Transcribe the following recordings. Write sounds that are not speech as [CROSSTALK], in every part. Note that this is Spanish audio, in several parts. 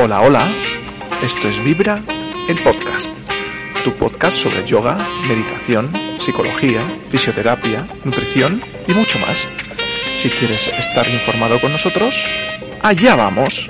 Hola, hola. Esto es Vibra, el podcast. Tu podcast sobre yoga, meditación, psicología, fisioterapia, nutrición y mucho más. Si quieres estar informado con nosotros, allá vamos.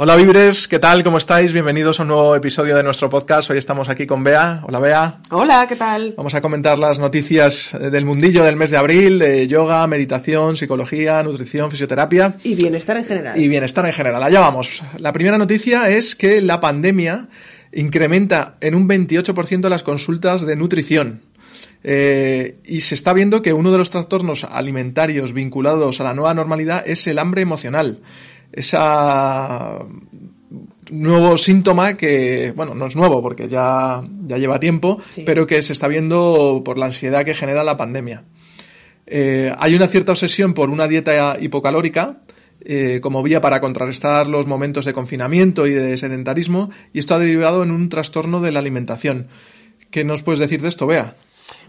Hola Vibres, ¿qué tal? ¿Cómo estáis? Bienvenidos a un nuevo episodio de nuestro podcast. Hoy estamos aquí con Bea. Hola Bea. Hola, ¿qué tal? Vamos a comentar las noticias del mundillo del mes de abril, de yoga, meditación, psicología, nutrición, fisioterapia. Y bienestar en general. Y bienestar en general. Allá vamos. La primera noticia es que la pandemia incrementa en un 28% las consultas de nutrición. Eh, y se está viendo que uno de los trastornos alimentarios vinculados a la nueva normalidad es el hambre emocional esa nuevo síntoma que, bueno, no es nuevo porque ya, ya lleva tiempo, pero que se está viendo por la ansiedad que genera la pandemia. Eh, hay una cierta obsesión por una dieta hipocalórica eh, como vía para contrarrestar los momentos de confinamiento y de sedentarismo y esto ha derivado en un trastorno de la alimentación. ¿Qué nos puedes decir de esto, Bea?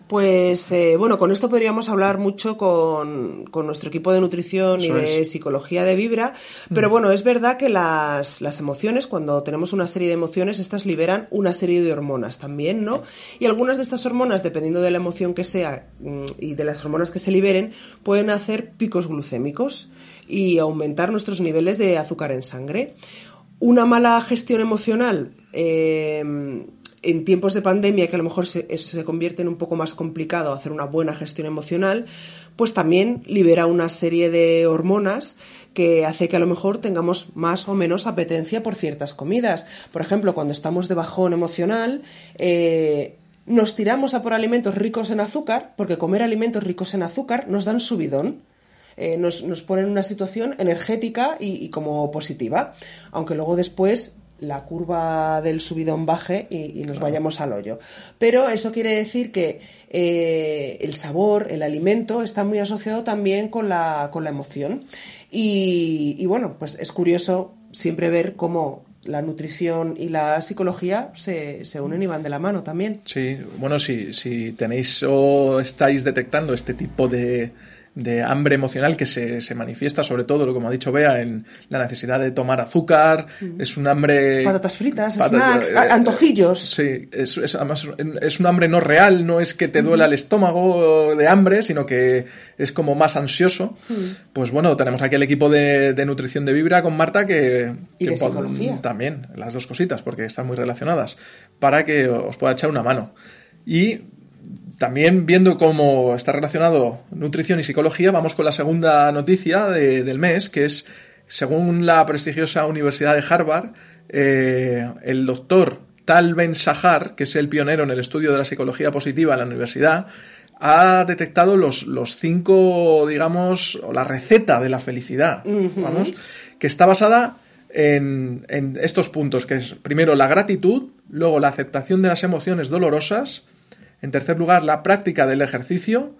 Pues eh, bueno, con esto podríamos hablar mucho con, nuestro equipo de nutrición y de psicología de Vibra, pero mm. bueno, es verdad que las, las, emociones, cuando tenemos una serie de emociones, estas liberan una serie de hormonas también, ¿no? Y algunas de estas hormonas, dependiendo de la emoción que sea mm, y de las hormonas que se liberen, pueden hacer picos glucémicos y aumentar nuestros niveles de azúcar en sangre. Una mala gestión emocional eh, en tiempos de pandemia, que a lo mejor se, convierte en un poco más complicado hacer una buena gestión emocional, pues también libera una serie de hormonas que hace que a lo mejor tengamos más o menos apetencia por ciertas comidas. Por ejemplo, cuando estamos de bajón emocional, eh, nos tiramos a por alimentos ricos en azúcar, porque comer alimentos ricos en azúcar nos dan subidón. Eh, nos, nos pone en una situación energética y, como positiva, aunque luego después la curva del subidón baje y, nos vayamos al hoyo. Pero eso quiere decir que eh, el sabor, el alimento, está muy asociado también con la, con la emoción. Y, bueno, pues es curioso siempre ver cómo la nutrición y la psicología se, se, unen y van de la mano también. Sí, bueno, si, si tenéis o estáis detectando este tipo de, de hambre emocional que se, se, manifiesta sobre todo, lo como ha dicho Bea, en la necesidad de tomar azúcar, mm. es un hambre... Patatas fritas, snacks, eh, antojillos. Sí, es, es, además es un hambre no real, no es que te duela el estómago de hambre, sino que es como más ansioso. Mm. Pues bueno, tenemos aquí el equipo de, de nutrición de Vibra con Marta que... Y de psicología. También, las dos cositas, porque están muy relacionadas, para que os pueda echar una mano. Y también viendo cómo está relacionado nutrición y psicología, vamos con la segunda noticia del mes, que es, según la prestigiosa Universidad de Harvard, eh, el doctor Tal Ben Sahar, que es el pionero en el estudio de la psicología positiva en la universidad, ha detectado los, los cinco, digamos, o la receta de la felicidad, vamos, que está basada en, en estos puntos, que es primero la gratitud, luego la aceptación de las emociones dolorosas, en tercer lugar, la práctica del ejercicio.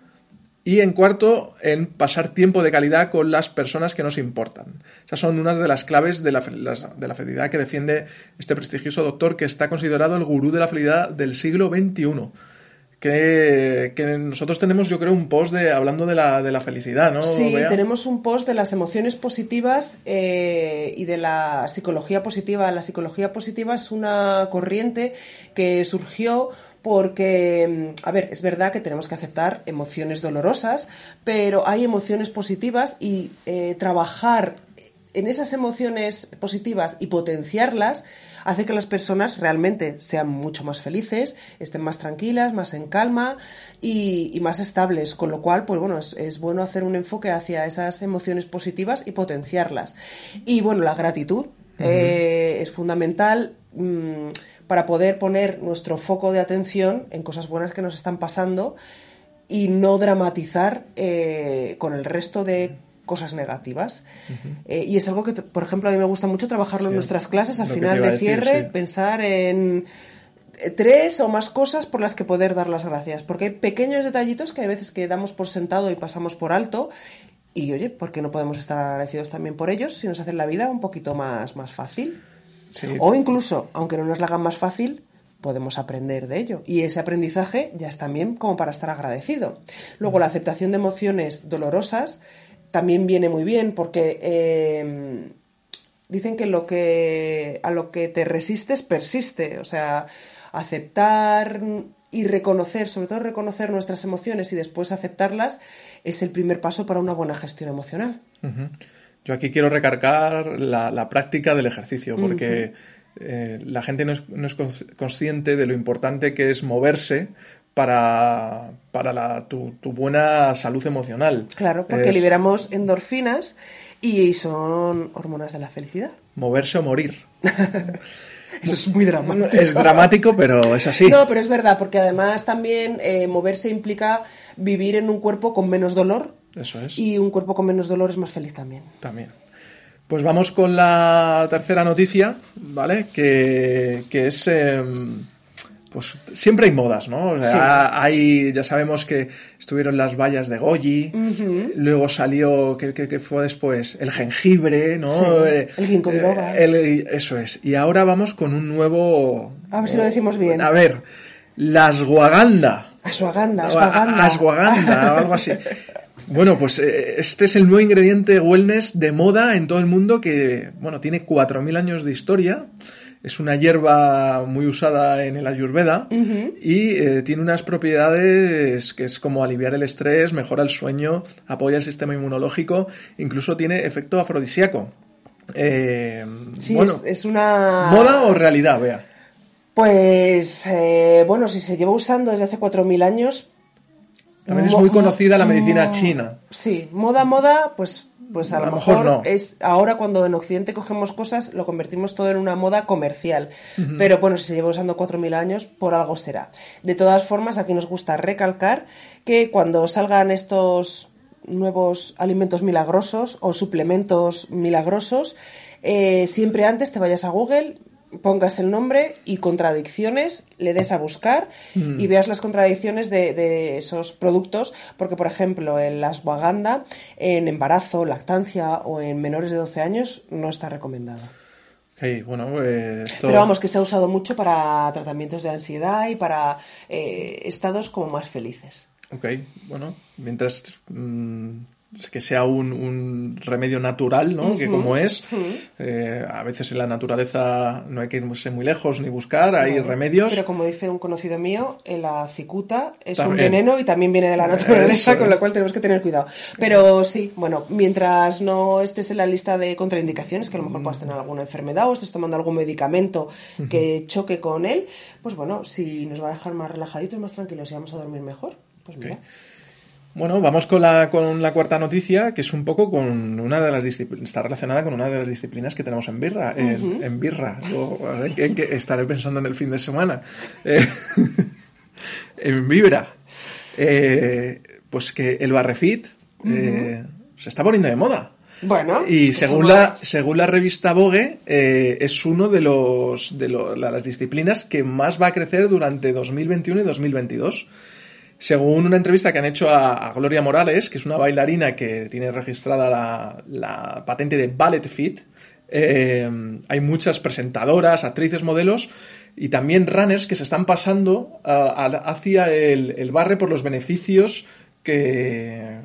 Y en cuarto, en pasar tiempo de calidad con las personas que nos importan. Esas son unas de las claves de la, de la felicidad que defiende este prestigioso doctor que está considerado el gurú de la felicidad del siglo XXI. Que, que, nosotros tenemos, yo creo, un post de hablando de la, de la felicidad, ¿no? Sí, tenemos un post de las emociones positivas eh, y de la psicología positiva. La psicología positiva es una corriente que surgió porque, mm, a ver, es verdad que tenemos que aceptar emociones dolorosas, pero hay emociones positivas y eh, trabajar en esas emociones positivas y potenciarlas hace que las personas realmente sean mucho más felices, estén más tranquilas, más en calma y, más estables. Con lo cual, pues bueno, es, bueno hacer un enfoque hacia esas emociones positivas y potenciarlas. Y bueno, la gratitud eh, es fundamental. Mm, para poder poner nuestro foco de atención en cosas buenas que nos están pasando y no dramatizar eh, con el resto de cosas negativas. Eh, y es algo que, por ejemplo, a mí me gusta mucho trabajarlo en nuestras clases al final de cierre, pensar en eh, tres o más cosas por las que poder dar las gracias. Porque hay pequeños detallitos que hay veces que damos por sentado y pasamos por alto. Y oye, ¿por qué no podemos estar agradecidos también por ellos si nos hacen la vida un poquito más, más fácil? O incluso, aunque no nos la hagan más fácil, podemos aprender de ello. Y ese aprendizaje ya es también como para estar agradecido. Luego, la aceptación de emociones dolorosas también viene muy bien porque eh, dicen que, lo que a lo que te resistes persiste. O sea, aceptar y reconocer, sobre todo reconocer nuestras emociones y después aceptarlas, es el primer paso para una buena gestión emocional. Yo aquí quiero recargar la, práctica del ejercicio, porque eh, la gente no es, consciente de lo importante que es moverse para, para tu, buena salud emocional. Claro, porque liberamos endorfinas y son hormonas de la felicidad. Moverse o morir. [LAUGHS] Eso es muy dramático. Es dramático, pero es así. No, pero es verdad, porque además también eh, moverse implica vivir en un cuerpo con menos dolor. Eso es. Y un cuerpo con menos dolor es más feliz también. También. Pues vamos con la tercera noticia, ¿vale? Que, es... Em, pues siempre hay modas, ¿no? hay, ya sabemos que estuvieron las vallas de Goyi, luego salió, ¿qué, fue después? El jengibre, ¿no? Eh, el ginkgo biloba. Eh, eso es. Y ahora vamos con un nuevo... A ver si lo decimos bien. A ver, las guaganda. Asuaganda, asuaganda. Asguaganda, algo así. [LAUGHS] Bueno, pues eh, este es el nuevo ingrediente wellness de moda en todo el mundo que, bueno, tiene 4.000 años de historia. Es una hierba muy usada en el ayurveda y eh, tiene unas propiedades que es como aliviar el estrés, mejora el sueño, apoya el sistema inmunológico, incluso tiene efecto afrodisíaco. Eh, sí, es, una... ¿Moda o realidad, vea? Pues, bueno, si se lleva usando desde hace 4.000 años, también es muy conocida la medicina china. Sí, moda, moda, pues, pues a, lo, mejor, es ahora cuando en Occidente cogemos cosas, lo convertimos todo en una moda comercial. Pero bueno, si se lleva usando 4.000 años, por algo será. De todas formas, aquí nos gusta recalcar que cuando salgan estos nuevos alimentos milagrosos o suplementos milagrosos, eh, siempre antes te vayas a Google, pongas el nombre y contradicciones, le des a buscar y mm. veas las contradicciones de, esos productos, porque por ejemplo en las ashwagandha, en embarazo, lactancia o en menores de 12 años no está recomendado. bueno, eh, Pero vamos, que se ha usado mucho para tratamientos de ansiedad y para eh, estados como más felices. Ok, bueno, mientras mm, que sea un, remedio natural, ¿no? Que como es, eh, a veces en la naturaleza no hay que irse muy lejos ni buscar, hay remedios. Pero como dice un conocido mío, la cicuta es un veneno y también viene de la naturaleza, con lo cual tenemos que tener cuidado. Pero sí, bueno, mientras no estés en la lista de contraindicaciones, que a lo mejor puedas tener alguna enfermedad o estés tomando algún medicamento que choque con él, pues bueno, si nos va a dejar más relajaditos, más tranquilos y vamos a dormir mejor, pues mira. Bueno, vamos con la, con la cuarta noticia, que es un poco con una de las está relacionada con una de las disciplinas que tenemos en Birra. En, Birra. estaré pensando en el fin de semana. Eh, [LAUGHS] en Vibra. Eh, pues que el barrefit eh, se está poniendo de moda. Bueno, y según la, según la revista Vogue, es uno de los de las disciplinas que más va a crecer durante 2021 y 2022. Según una entrevista que han hecho a, Gloria Morales, que es una bailarina que tiene registrada la, patente de Ballet Fit, eh, hay muchas presentadoras, actrices, modelos y también runners que se están pasando eh, hacia el, el barre por los beneficios que,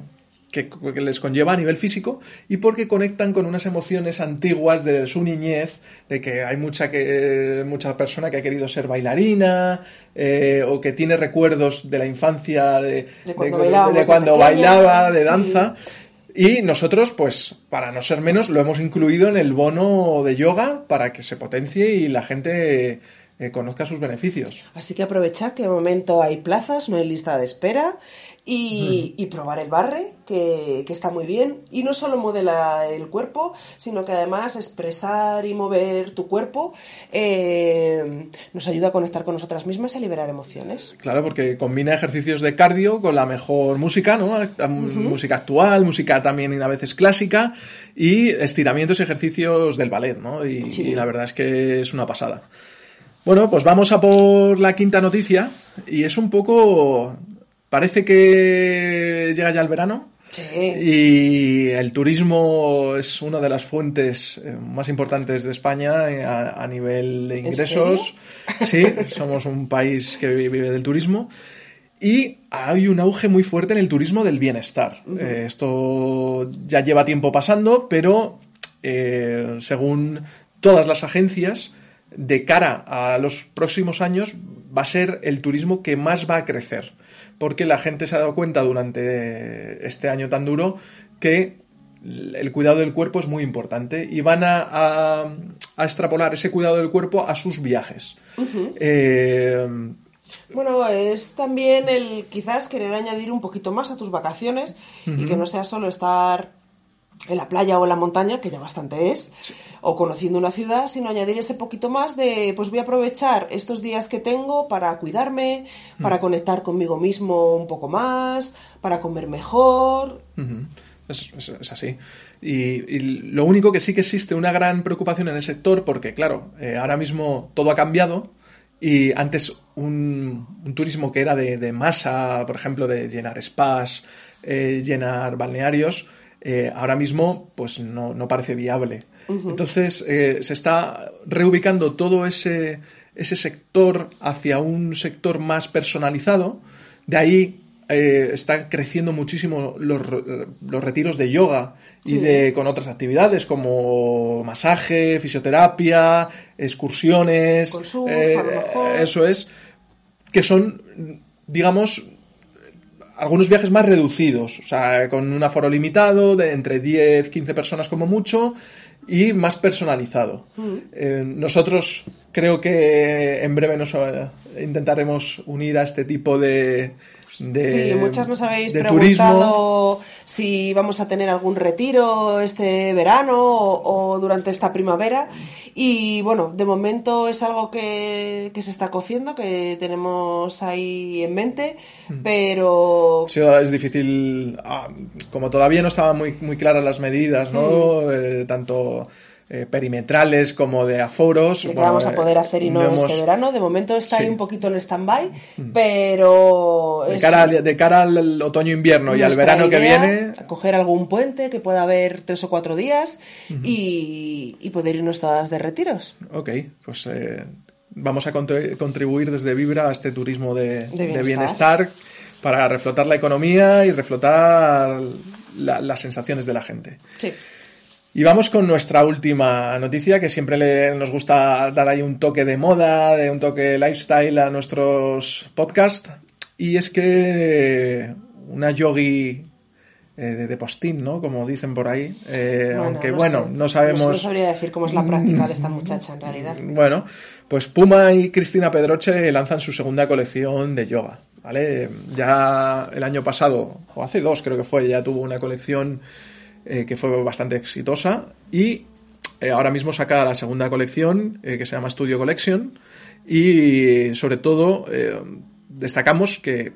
que, les conlleva a nivel físico y porque conectan con unas emociones antiguas de su niñez, de que hay mucha, que, mucha persona que ha querido ser bailarina eh, o que tiene recuerdos de la infancia, de, cuando, bailaba, de danza. Y nosotros, pues, para no ser menos, lo hemos incluido en el bono de yoga para que se potencie y la gente eh, conozca sus beneficios. Así que aprovechad que de momento hay plazas, no hay lista de espera y, probar el barre, que, está muy bien. Y no solo modela el cuerpo, sino que además expresar y mover tu cuerpo eh, nos ayuda a conectar con nosotras mismas y a liberar emociones. Claro, porque combina ejercicios de cardio con la mejor música, ¿no? Música actual, música también a veces clásica y estiramientos y ejercicios del ballet, ¿no? y la verdad es que es una pasada. Bueno, pues vamos a por la quinta noticia y es un poco Parece que llega ya el verano. Y el turismo es una de las fuentes eh, más importantes de España eh, a, nivel de ingresos. Sí, somos un país que vive del turismo. Y hay un auge muy fuerte en el turismo del bienestar. Eh, esto ya lleva tiempo pasando, pero según todas las agencias, de cara a los próximos años va a ser el turismo que más va a crecer porque la gente se ha dado cuenta durante este año tan duro que el cuidado del cuerpo es muy importante y van a, extrapolar ese cuidado del cuerpo a sus viajes. Eh, bueno, es también el quizás querer añadir un poquito más a tus vacaciones y que no sea solo estar en la playa o en la montaña, que ya bastante es, o conociendo una ciudad, sino añadir ese poquito más de, pues voy a aprovechar estos días que tengo para cuidarme, para mm. conectar conmigo mismo un poco más, para comer mejor. es, así. Y, lo único que sí que existe una gran preocupación en el sector, porque claro, eh, ahora mismo todo ha cambiado. Y antes un, turismo que era de, masa, por ejemplo, de llenar spas, eh, llenar balnearios, eh, ahora mismo pues no, parece viable. Entonces eh, se está reubicando todo ese, ese sector hacia un sector más personalizado. De ahí eh, están creciendo muchísimo los, los retiros de yoga y de con otras actividades como masaje, fisioterapia, excursiones. eso es. Que son, digamos, algunos viajes más reducidos, o sea, con un aforo limitado, de entre 10, 15 personas como mucho, y más personalizado. Mm. Eh, nosotros creo que en breve nos eh, intentaremos unir a este tipo de, sí, muchas nos habéis preguntado si vamos a tener algún retiro este verano o, durante esta primavera. Y bueno, de momento es algo que, se está cociendo, que tenemos ahí en mente, mm. pero... Sí, es difícil, ah, como todavía no estaban muy, muy claras las medidas, ¿no? Mm. Eh, tanto eh, perimetrales como de aforos. que vamos a poder hacer y no, este verano. De momento está ahí un poquito en stand-by, mm. pero... De, cara, de cara al otoño-invierno y al verano que viene... coger algún puente que pueda haber tres o cuatro días y, poder irnos todas de retiros. Ok, pues eh, vamos a contribuir desde Vibra a este turismo de, bienestar. para reflotar la economía y reflotar las sensaciones de la gente. Sí. Y vamos con nuestra última noticia, que siempre nos gusta dar ahí un toque de moda, de un toque lifestyle a nuestros podcasts. Y es que una yogi eh, de, postín, ¿no? Como dicen por ahí. Eh, aunque bueno, no sabemos. No, sabría decir cómo es la práctica de esta muchacha en realidad. Bueno, pues Puma y Cristina Pedroche lanzan su segunda colección de yoga. ¿Vale? Ya el año pasado, o hace dos creo que fue, ya tuvo una colección eh, que fue bastante exitosa y eh, ahora mismo saca la segunda colección eh, que se llama Studio Collection y sobre todo destacamos que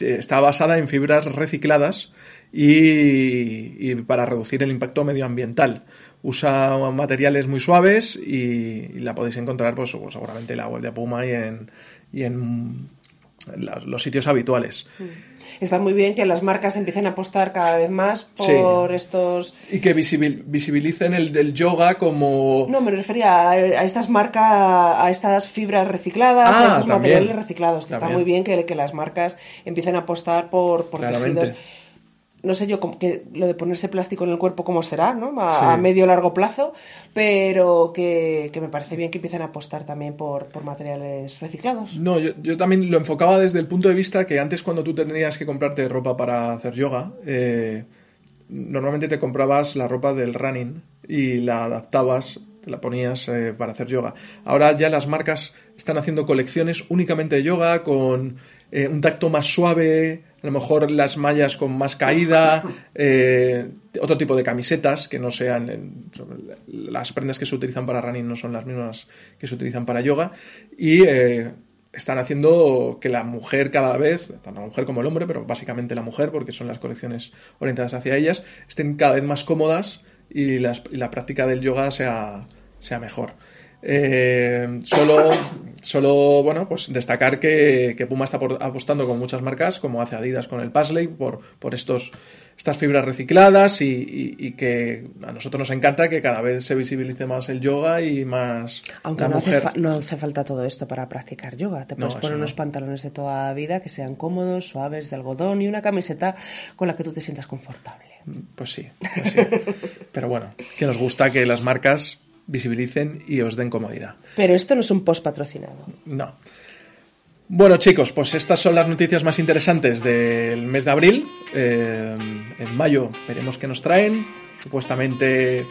está basada en fibras recicladas y, para reducir el impacto medioambiental. Usa materiales muy suaves y, la podéis encontrar pues, seguramente en la web de Puma y en, y en los sitios habituales. Mm. Está muy bien que las marcas empiecen a apostar cada vez más por estos... Y que visibilicen el yoga como... No, me refería a, estas marcas, a estas fibras recicladas, a ah, estos materiales reciclados, que está muy bien que, que, las marcas empiecen a apostar por, por tejidos no sé yo que lo de ponerse plástico en el cuerpo cómo será, ¿no? A, medio largo plazo, pero que, me parece bien que empiecen a apostar también por, materiales reciclados. No, yo, también lo enfocaba desde el punto de vista que antes cuando tú tenías que comprarte ropa para hacer yoga, eh, normalmente te comprabas la ropa del running y la adaptabas, te la ponías eh, para hacer yoga. Ahora ya las marcas están haciendo colecciones únicamente de yoga con eh, un tacto más suave, a lo mejor las mallas con más caída, eh, otro tipo de camisetas que no sean las prendas que se utilizan para running no son las mismas que se utilizan para yoga y eh, están haciendo que la mujer cada vez, tanto la mujer como el hombre, pero básicamente la mujer, porque son las colecciones orientadas hacia ellas, estén cada vez más cómodas y, la práctica del yoga sea, sea mejor. Eh, solo, solo, bueno, pues destacar que, Puma está apostando con muchas marcas, como hace Adidas con el Pasley, por, por estos, estas fibras recicladas y, que a nosotros nos encanta que cada vez se visibilice más el yoga y más. Aunque no, Hace no hace falta todo esto para practicar yoga. Te puedes poner unos pantalones de toda la vida que sean cómodos, suaves, de algodón y una camiseta con la que tú te sientas confortable. Pues sí, pues sí. pero bueno, que nos gusta que las marcas visibilicen y os den comodidad. Pero esto no es un post patrocinado. No. Bueno, chicos, pues estas son las noticias más interesantes del mes de abril. Eh, en mayo veremos qué nos traen. Supuestamente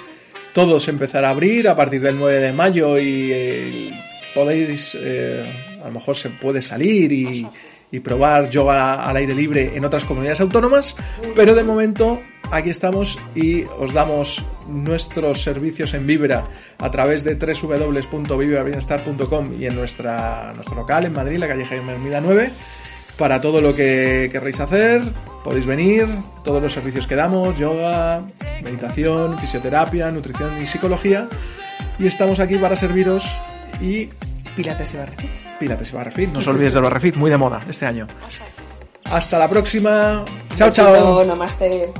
todo se empezará a abrir a partir del 9 de mayo y eh, podéis, eh, a lo mejor se puede salir y, y probar yoga al aire libre en otras comunidades autónomas, pero de momento aquí estamos y os damos nuestros servicios en Vibra a través de www.vibrabienestar.com y en nuestra, nuestro local en Madrid, la calle Jaime Hermida 9. Para todo lo que querréis hacer, podéis venir, todos los servicios que damos, yoga, meditación, fisioterapia, nutrición y psicología. Y estamos aquí para serviros y Pilates y Barrefit. Pilates y Barrefit. No os olvides del Barrefit, muy de moda este año. Hasta la próxima. Chao, chao. Namaste.